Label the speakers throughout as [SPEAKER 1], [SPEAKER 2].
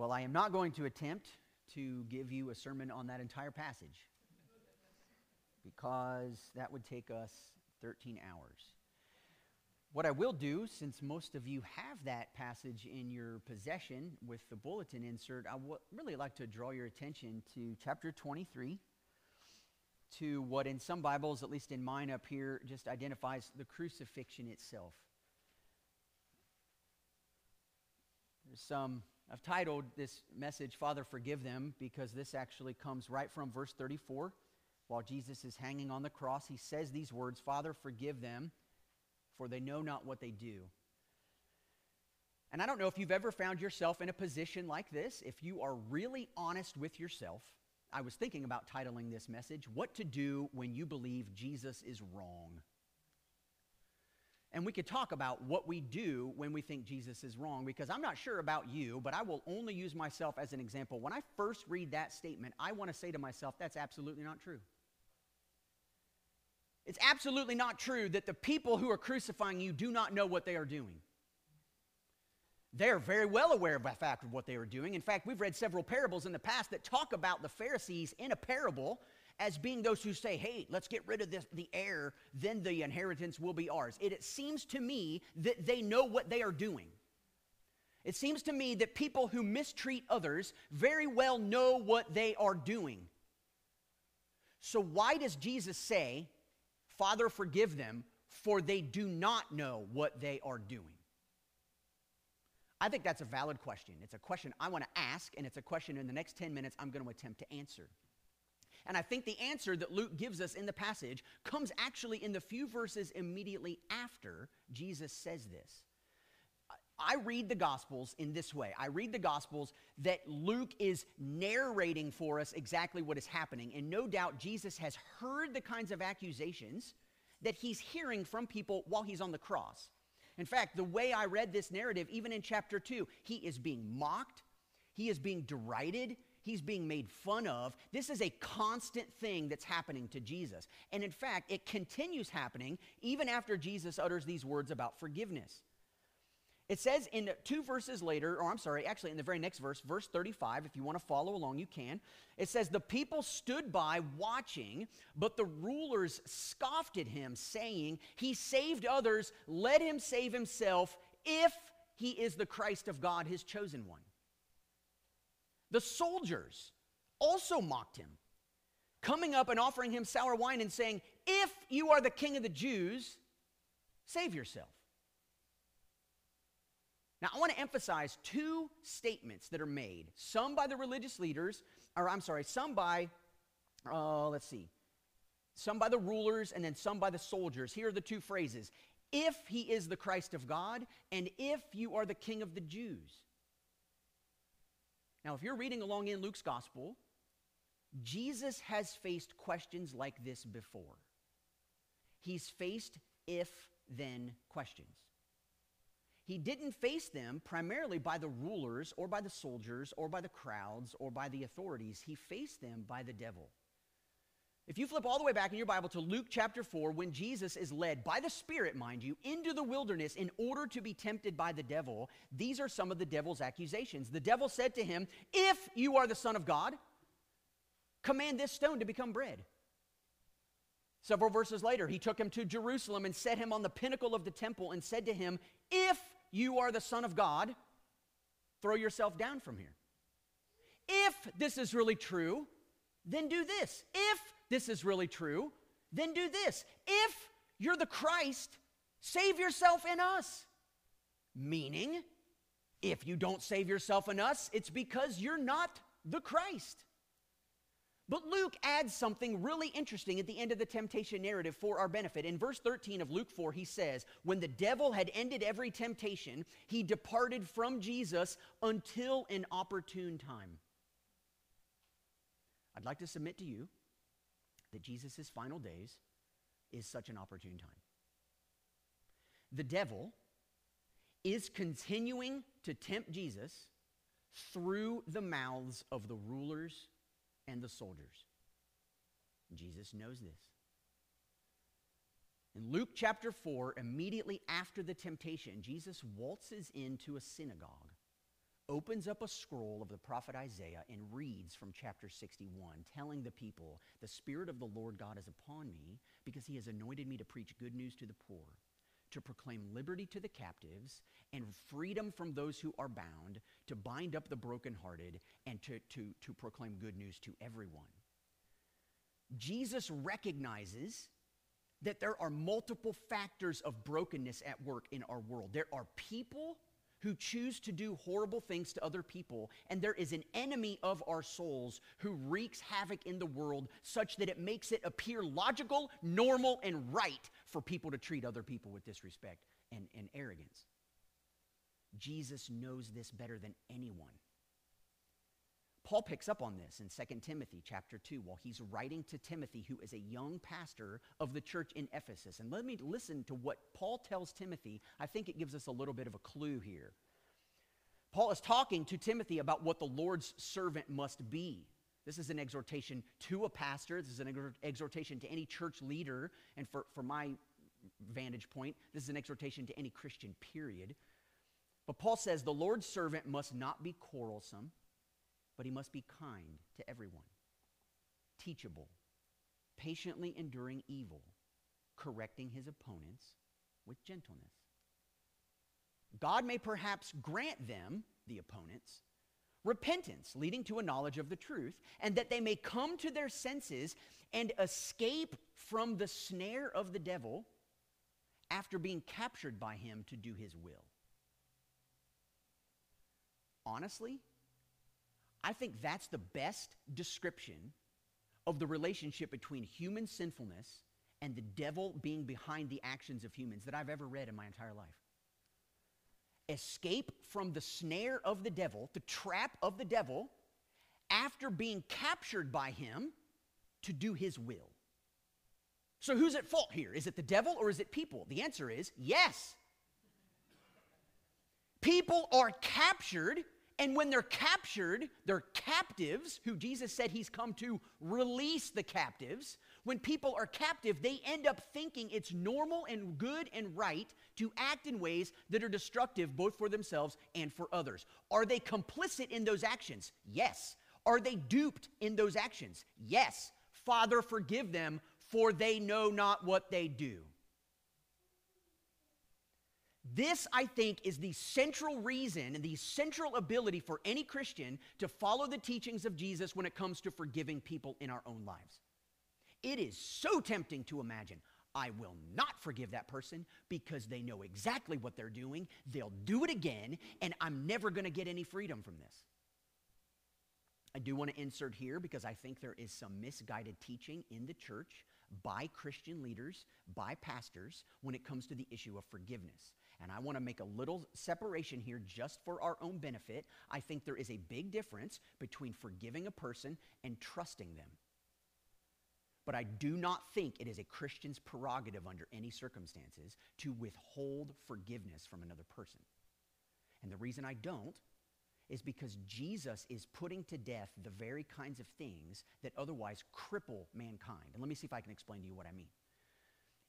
[SPEAKER 1] Well, I am not going to attempt to give you a sermon on that entire passage because that would take us 13 hours. What I will do, since most of you have that passage in your possession with the bulletin insert, I would really like to draw your attention to chapter 23, to what in some Bibles, at least in mine up here, just identifies the crucifixion itself. There's some, I've titled this message, Father, Forgive Them, because this actually comes right from verse 34. While Jesus is hanging on the cross, he says these words Father, forgive them for they know not what they do. And I don't know if you've ever found yourself in a position like this. If you are really honest with yourself, I was thinking about titling this message, What to Do When You Believe Jesus is Wrong. And we could talk about what we do when we think Jesus is wrong, because I'm not sure about you, but I will only use myself as an example. When I first read that statement, I want to say to myself, that's absolutely not true. It's absolutely not true that the people who are crucifying you do not know what they are doing. They're very well aware of the fact of what they are doing. In fact, we've read several parables in the past that talk about the Pharisees in a parable as being those who say, hey, let's get rid of this, the heir, then the inheritance will be ours. It, it seems to me that they know what they are doing. It seems to me that people who mistreat others very well know what they are doing. So, why does Jesus say, Father, forgive them, for they do not know what they are doing? I think that's a valid question. It's a question I want to ask, and it's a question in the next 10 minutes I'm going to attempt to answer. And I think the answer that Luke gives us in the passage comes actually in the few verses immediately after Jesus says this. I read the Gospels in this way. I read the Gospels that Luke is narrating for us exactly what is happening. And no doubt Jesus has heard the kinds of accusations that he's hearing from people while he's on the cross. In fact, the way I read this narrative, even in chapter 2, he is being mocked, he is being derided, he's being made fun of. This is a constant thing that's happening to Jesus. And in fact, it continues happening even after Jesus utters these words about forgiveness. It says in two verses later, or I'm sorry, actually in the very next verse, verse 35, if you want to follow along, you can. It says, The people stood by watching, but the rulers scoffed at him, saying, He saved others, let him save himself if he is the Christ of God, his chosen one. The soldiers also mocked him, coming up and offering him sour wine and saying, If you are the king of the Jews, save yourself. Now, I want to emphasize two statements that are made, some by the religious leaders, or I'm sorry, some by, uh, let's see, some by the rulers and then some by the soldiers. Here are the two phrases if he is the Christ of God, and if you are the king of the Jews. Now, if you're reading along in Luke's gospel, Jesus has faced questions like this before. He's faced if then questions. He didn't face them primarily by the rulers or by the soldiers or by the crowds or by the authorities. He faced them by the devil. If you flip all the way back in your Bible to Luke chapter 4, when Jesus is led by the Spirit, mind you, into the wilderness in order to be tempted by the devil, these are some of the devil's accusations. The devil said to him, If you are the Son of God, command this stone to become bread. Several verses later, he took him to Jerusalem and set him on the pinnacle of the temple and said to him, If you are the Son of God, throw yourself down from here. If this is really true, then do this. If this is really true, then do this. If you're the Christ, save yourself in us. Meaning, if you don't save yourself in us, it's because you're not the Christ. But Luke adds something really interesting at the end of the temptation narrative for our benefit. In verse 13 of Luke 4, he says, When the devil had ended every temptation, he departed from Jesus until an opportune time. I'd like to submit to you that Jesus' final days is such an opportune time. The devil is continuing to tempt Jesus through the mouths of the rulers and the soldiers. Jesus knows this. In Luke chapter 4, immediately after the temptation, Jesus waltzes into a synagogue, opens up a scroll of the prophet Isaiah and reads from chapter 61, telling the people, The Spirit of the Lord God is upon me because he has anointed me to preach good news to the poor, to proclaim liberty to the captives and freedom from those who are bound, to bind up the brokenhearted, and to, to, to proclaim good news to everyone. Jesus recognizes that there are multiple factors of brokenness at work in our world. There are people who choose to do horrible things to other people, and there is an enemy of our souls who wreaks havoc in the world such that it makes it appear logical, normal, and right for people to treat other people with disrespect and, and arrogance. Jesus knows this better than anyone. Paul picks up on this in 2 Timothy chapter 2 while he's writing to Timothy, who is a young pastor of the church in Ephesus. And let me listen to what Paul tells Timothy. I think it gives us a little bit of a clue here. Paul is talking to Timothy about what the Lord's servant must be. This is an exhortation to a pastor. This is an exhortation to any church leader. And for, for my vantage point, this is an exhortation to any Christian, period. But Paul says the Lord's servant must not be quarrelsome but he must be kind to everyone, teachable, patiently enduring evil, correcting his opponents with gentleness. God may perhaps grant them, the opponents, repentance leading to a knowledge of the truth, and that they may come to their senses and escape from the snare of the devil after being captured by him to do his will. Honestly, I think that's the best description of the relationship between human sinfulness and the devil being behind the actions of humans that I've ever read in my entire life. Escape from the snare of the devil, the trap of the devil, after being captured by him to do his will. So, who's at fault here? Is it the devil or is it people? The answer is yes. People are captured and when they're captured, they're captives, who Jesus said he's come to release the captives. When people are captive, they end up thinking it's normal and good and right to act in ways that are destructive both for themselves and for others. Are they complicit in those actions? Yes. Are they duped in those actions? Yes. Father, forgive them, for they know not what they do. This, I think, is the central reason and the central ability for any Christian to follow the teachings of Jesus when it comes to forgiving people in our own lives. It is so tempting to imagine, I will not forgive that person because they know exactly what they're doing, they'll do it again, and I'm never going to get any freedom from this. I do want to insert here because I think there is some misguided teaching in the church by Christian leaders, by pastors, when it comes to the issue of forgiveness. And I want to make a little separation here just for our own benefit. I think there is a big difference between forgiving a person and trusting them. But I do not think it is a Christian's prerogative under any circumstances to withhold forgiveness from another person. And the reason I don't is because Jesus is putting to death the very kinds of things that otherwise cripple mankind. And let me see if I can explain to you what I mean.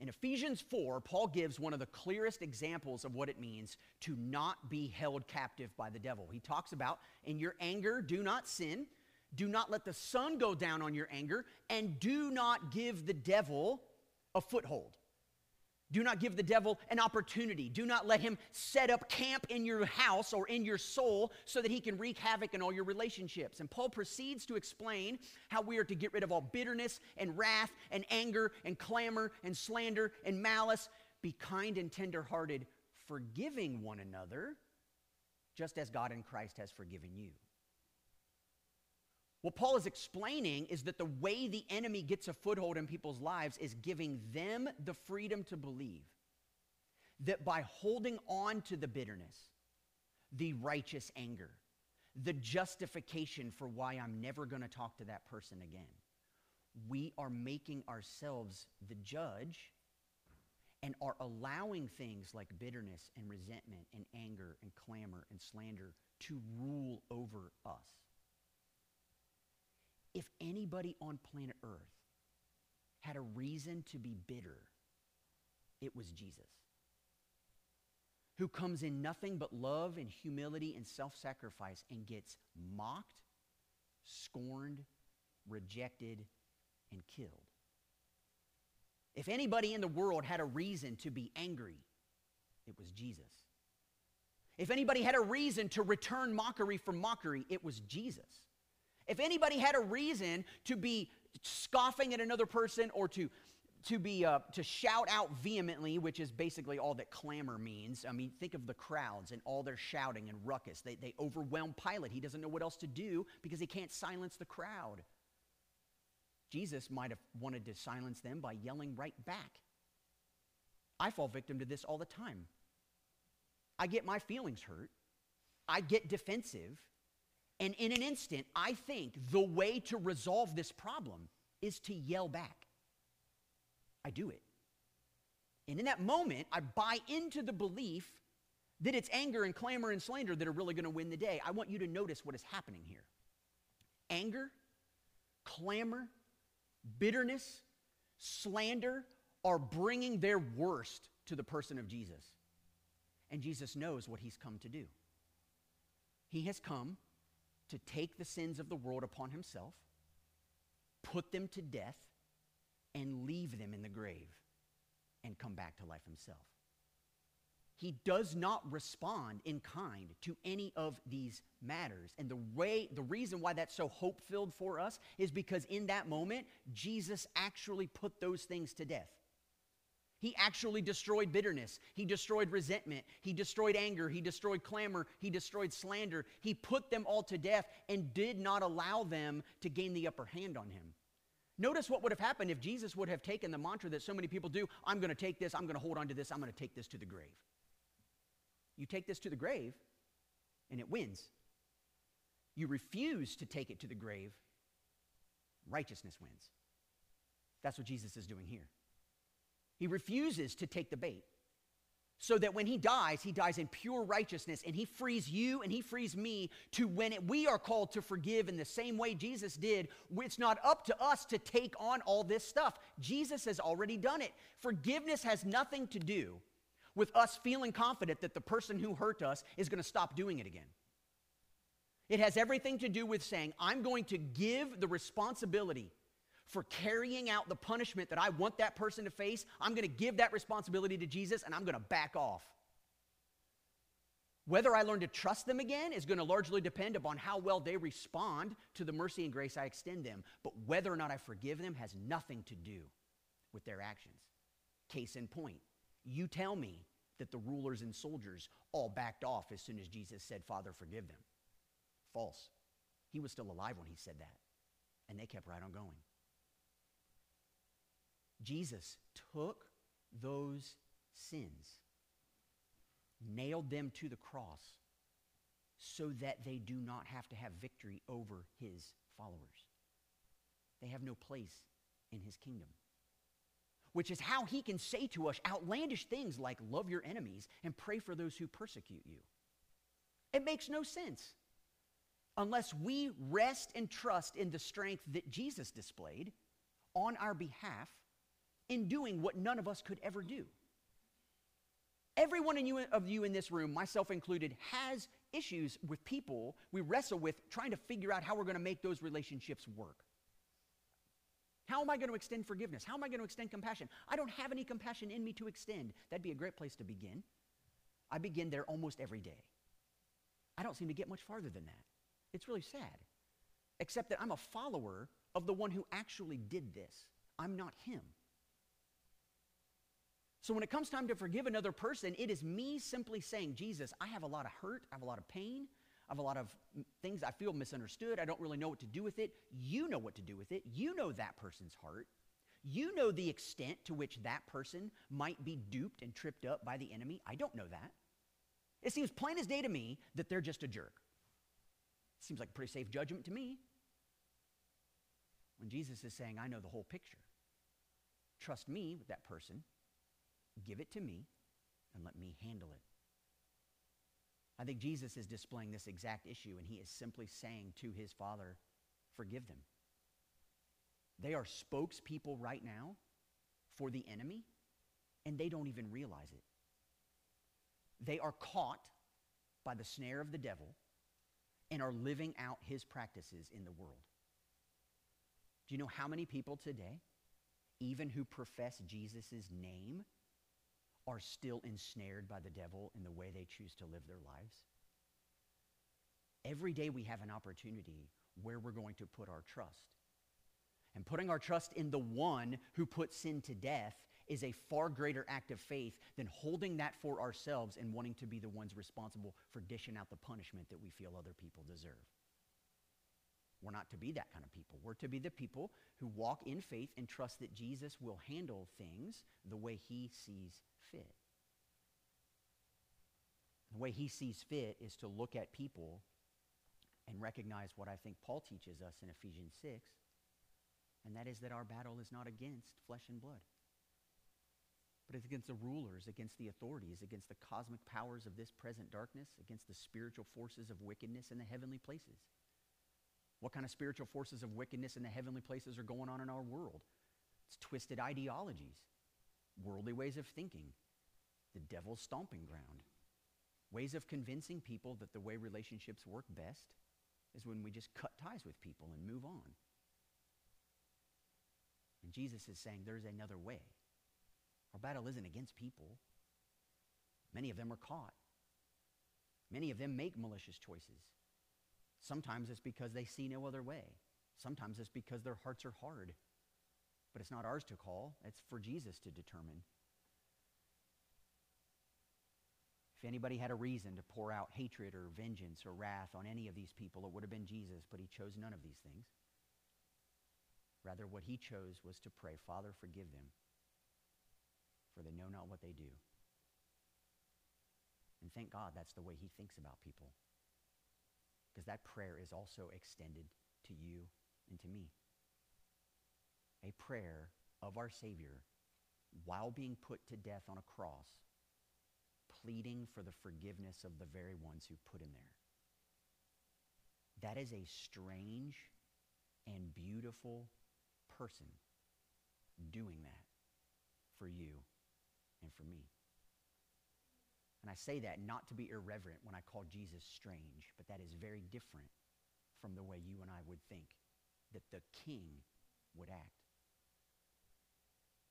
[SPEAKER 1] In Ephesians 4, Paul gives one of the clearest examples of what it means to not be held captive by the devil. He talks about, in your anger, do not sin, do not let the sun go down on your anger, and do not give the devil a foothold. Do not give the devil an opportunity. Do not let him set up camp in your house or in your soul so that he can wreak havoc in all your relationships. And Paul proceeds to explain how we are to get rid of all bitterness and wrath and anger and clamor and slander and malice. Be kind and tenderhearted, forgiving one another, just as God in Christ has forgiven you. What Paul is explaining is that the way the enemy gets a foothold in people's lives is giving them the freedom to believe that by holding on to the bitterness, the righteous anger, the justification for why I'm never going to talk to that person again, we are making ourselves the judge and are allowing things like bitterness and resentment and anger and clamor and slander to rule over us if anybody on planet Earth had a reason to be bitter, it was Jesus. who comes in nothing but love and humility and self sacrifice and gets mocked, scorned, rejected, and killed. If anybody in the world had a reason to be angry, it was Jesus. If anybody had a reason to return mockery for mockery, it was Jesus. If anybody had a reason to be scoffing at another person or to to be uh, to shout out vehemently which is basically all that clamor means i mean think of the crowds and all their shouting and ruckus. They, they overwhelm pilate. He doesn't know what else to do because he can't silence the crowd. Jesus might have wanted to silence them by yelling right back. I fall victim to this all the time. I get my feelings hurt. I get defensive and in an instant i think the way to resolve this problem is to yell back I do it. And in that moment, I buy into the belief that it's anger and clamor and slander that are really going to win the day. I want you to notice what is happening here anger, clamor, bitterness, slander are bringing their worst to the person of Jesus. And Jesus knows what he's come to do. He has come to take the sins of the world upon himself, put them to death, and leave them in the grave and come back to life himself. He does not respond in kind to any of these matters. And the way the reason why that's so hope-filled for us is because in that moment Jesus actually put those things to death. He actually destroyed bitterness. He destroyed resentment. He destroyed anger. He destroyed clamor. He destroyed slander. He put them all to death and did not allow them to gain the upper hand on him. Notice what would have happened if Jesus would have taken the mantra that so many people do I'm going to take this, I'm going to hold on to this, I'm going to take this to the grave. You take this to the grave, and it wins. You refuse to take it to the grave, righteousness wins. That's what Jesus is doing here. He refuses to take the bait so that when he dies, he dies in pure righteousness and he frees you and he frees me to when it, we are called to forgive in the same way Jesus did. It's not up to us to take on all this stuff. Jesus has already done it. Forgiveness has nothing to do with us feeling confident that the person who hurt us is going to stop doing it again. It has everything to do with saying, I'm going to give the responsibility for carrying out the punishment that I want that person to face, I'm going to give that responsibility to Jesus and I'm going to back off. Whether I learn to trust them again is going to largely depend upon how well they respond to the mercy and grace I extend them. But whether or not I forgive them has nothing to do with their actions. Case in point, you tell me that the rulers and soldiers all backed off as soon as Jesus said, Father, forgive them. False. He was still alive when he said that, and they kept right on going. Jesus took those sins, nailed them to the cross, so that they do not have to have victory over his followers. They have no place in his kingdom. Which is how he can say to us outlandish things like, Love your enemies and pray for those who persecute you. It makes no sense unless we rest and trust in the strength that Jesus displayed on our behalf in doing what none of us could ever do. Every one of you in this room, myself included, has issues with people we wrestle with trying to figure out how we're going to make those relationships work. How am I going to extend forgiveness? How am I going to extend compassion? I don't have any compassion in me to extend. That'd be a great place to begin. I begin there almost every day. I don't seem to get much farther than that. It's really sad. Except that I'm a follower of the one who actually did this. I'm not him. So when it comes time to forgive another person, it is me simply saying, Jesus, I have a lot of hurt, I have a lot of pain, I have a lot of things I feel misunderstood. I don't really know what to do with it. You know what to do with it. You know that person's heart. You know the extent to which that person might be duped and tripped up by the enemy. I don't know that. It seems plain as day to me that they're just a jerk. Seems like a pretty safe judgment to me. When Jesus is saying, I know the whole picture. Trust me with that person Give it to me and let me handle it. I think Jesus is displaying this exact issue, and he is simply saying to his Father, Forgive them. They are spokespeople right now for the enemy, and they don't even realize it. they are caught by the snare of the devil and are living out his practices in the world. Do you know how many people today, even who profess Jesus' name, are still ensnared by the devil in the way they choose to live their lives? Every day we have an opportunity where we're going to put our trust. And putting our trust in the one who put sin to death is a far greater act of faith than holding that for ourselves and wanting to be the ones responsible for dishing out the punishment that we feel other people deserve. We're not to be that kind of people. We're to be the people who walk in faith and trust that Jesus will handle things the way he sees fit. The way he sees fit is to look at people and recognize what I think Paul teaches us in Ephesians 6, and that is that our battle is not against flesh and blood but it's against the rulers, against the authorities, against the cosmic powers of this present darkness, against the spiritual forces of wickedness in the heavenly places. What kind of spiritual forces of wickedness in the heavenly places are going on in our world? It's twisted ideologies, worldly ways of thinking, the devil's stomping ground, ways of convincing people that the way relationships work best is when we just cut ties with people and move on. And Jesus is saying there's another way. Our battle isn't against people. Many of them are caught. Many of them make malicious choices. Sometimes it's because they see no other way. Sometimes it's because their hearts are hard. But it's not ours to call, it's for Jesus to determine. If anybody had a reason to pour out hatred or vengeance or wrath on any of these people, it would have been Jesus, but he chose none of these things. Rather, what he chose was to pray, Father, forgive them, for they know not what they do. And thank God that's the way he thinks about people. Because that prayer is also extended to you and to me. A prayer of our Savior while being put to death on a cross, pleading for the forgiveness of the very ones who put him there. That is a strange and beautiful person doing that for you and for me. And I say that not to be irreverent when I call Jesus strange, but that is very different from the way you and I would think that the king would act.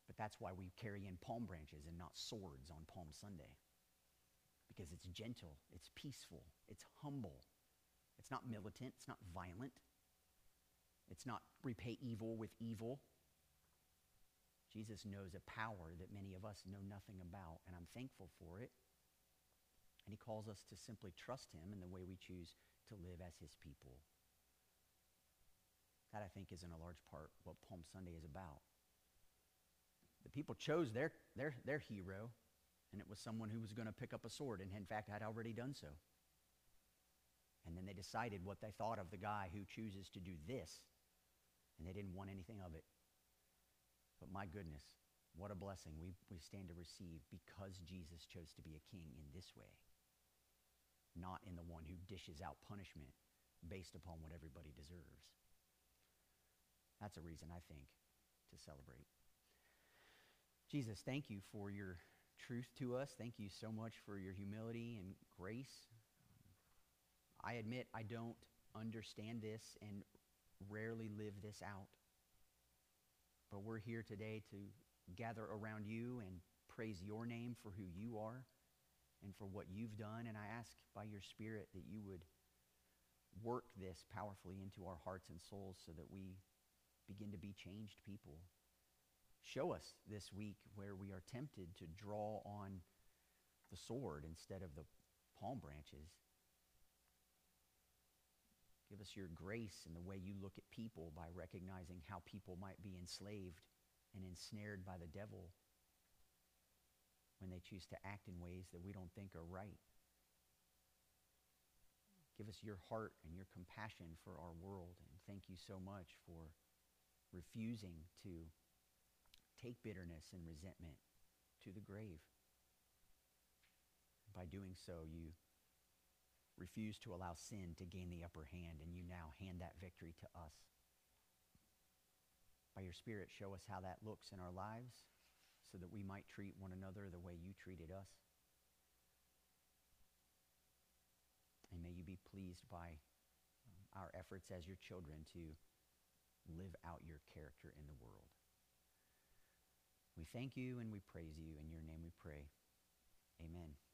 [SPEAKER 1] But that's why we carry in palm branches and not swords on Palm Sunday. Because it's gentle, it's peaceful, it's humble. It's not militant, it's not violent. It's not repay evil with evil. Jesus knows a power that many of us know nothing about, and I'm thankful for it. And he calls us to simply trust him in the way we choose to live as his people. That, I think, is in a large part what Palm Sunday is about. The people chose their, their, their hero, and it was someone who was going to pick up a sword, and in fact had already done so. And then they decided what they thought of the guy who chooses to do this, and they didn't want anything of it. But my goodness, what a blessing we, we stand to receive because Jesus chose to be a king in this way, not in the one who dishes out punishment based upon what everybody deserves. That's a reason, I think, to celebrate. Jesus, thank you for your truth to us. Thank you so much for your humility and grace. I admit I don't understand this and rarely live this out. But we're here today to gather around you and praise your name for who you are and for what you've done. And I ask by your Spirit that you would work this powerfully into our hearts and souls so that we begin to be changed people. Show us this week where we are tempted to draw on the sword instead of the palm branches. Give us your grace in the way you look at people by recognizing how people might be enslaved and ensnared by the devil when they choose to act in ways that we don't think are right. Give us your heart and your compassion for our world. And thank you so much for refusing to take bitterness and resentment to the grave. By doing so, you refuse to allow sin to gain the upper hand, and you now hand that victory to us. By your Spirit, show us how that looks in our lives so that we might treat one another the way you treated us. And may you be pleased by um, our efforts as your children to live out your character in the world. We thank you and we praise you. In your name we pray. Amen.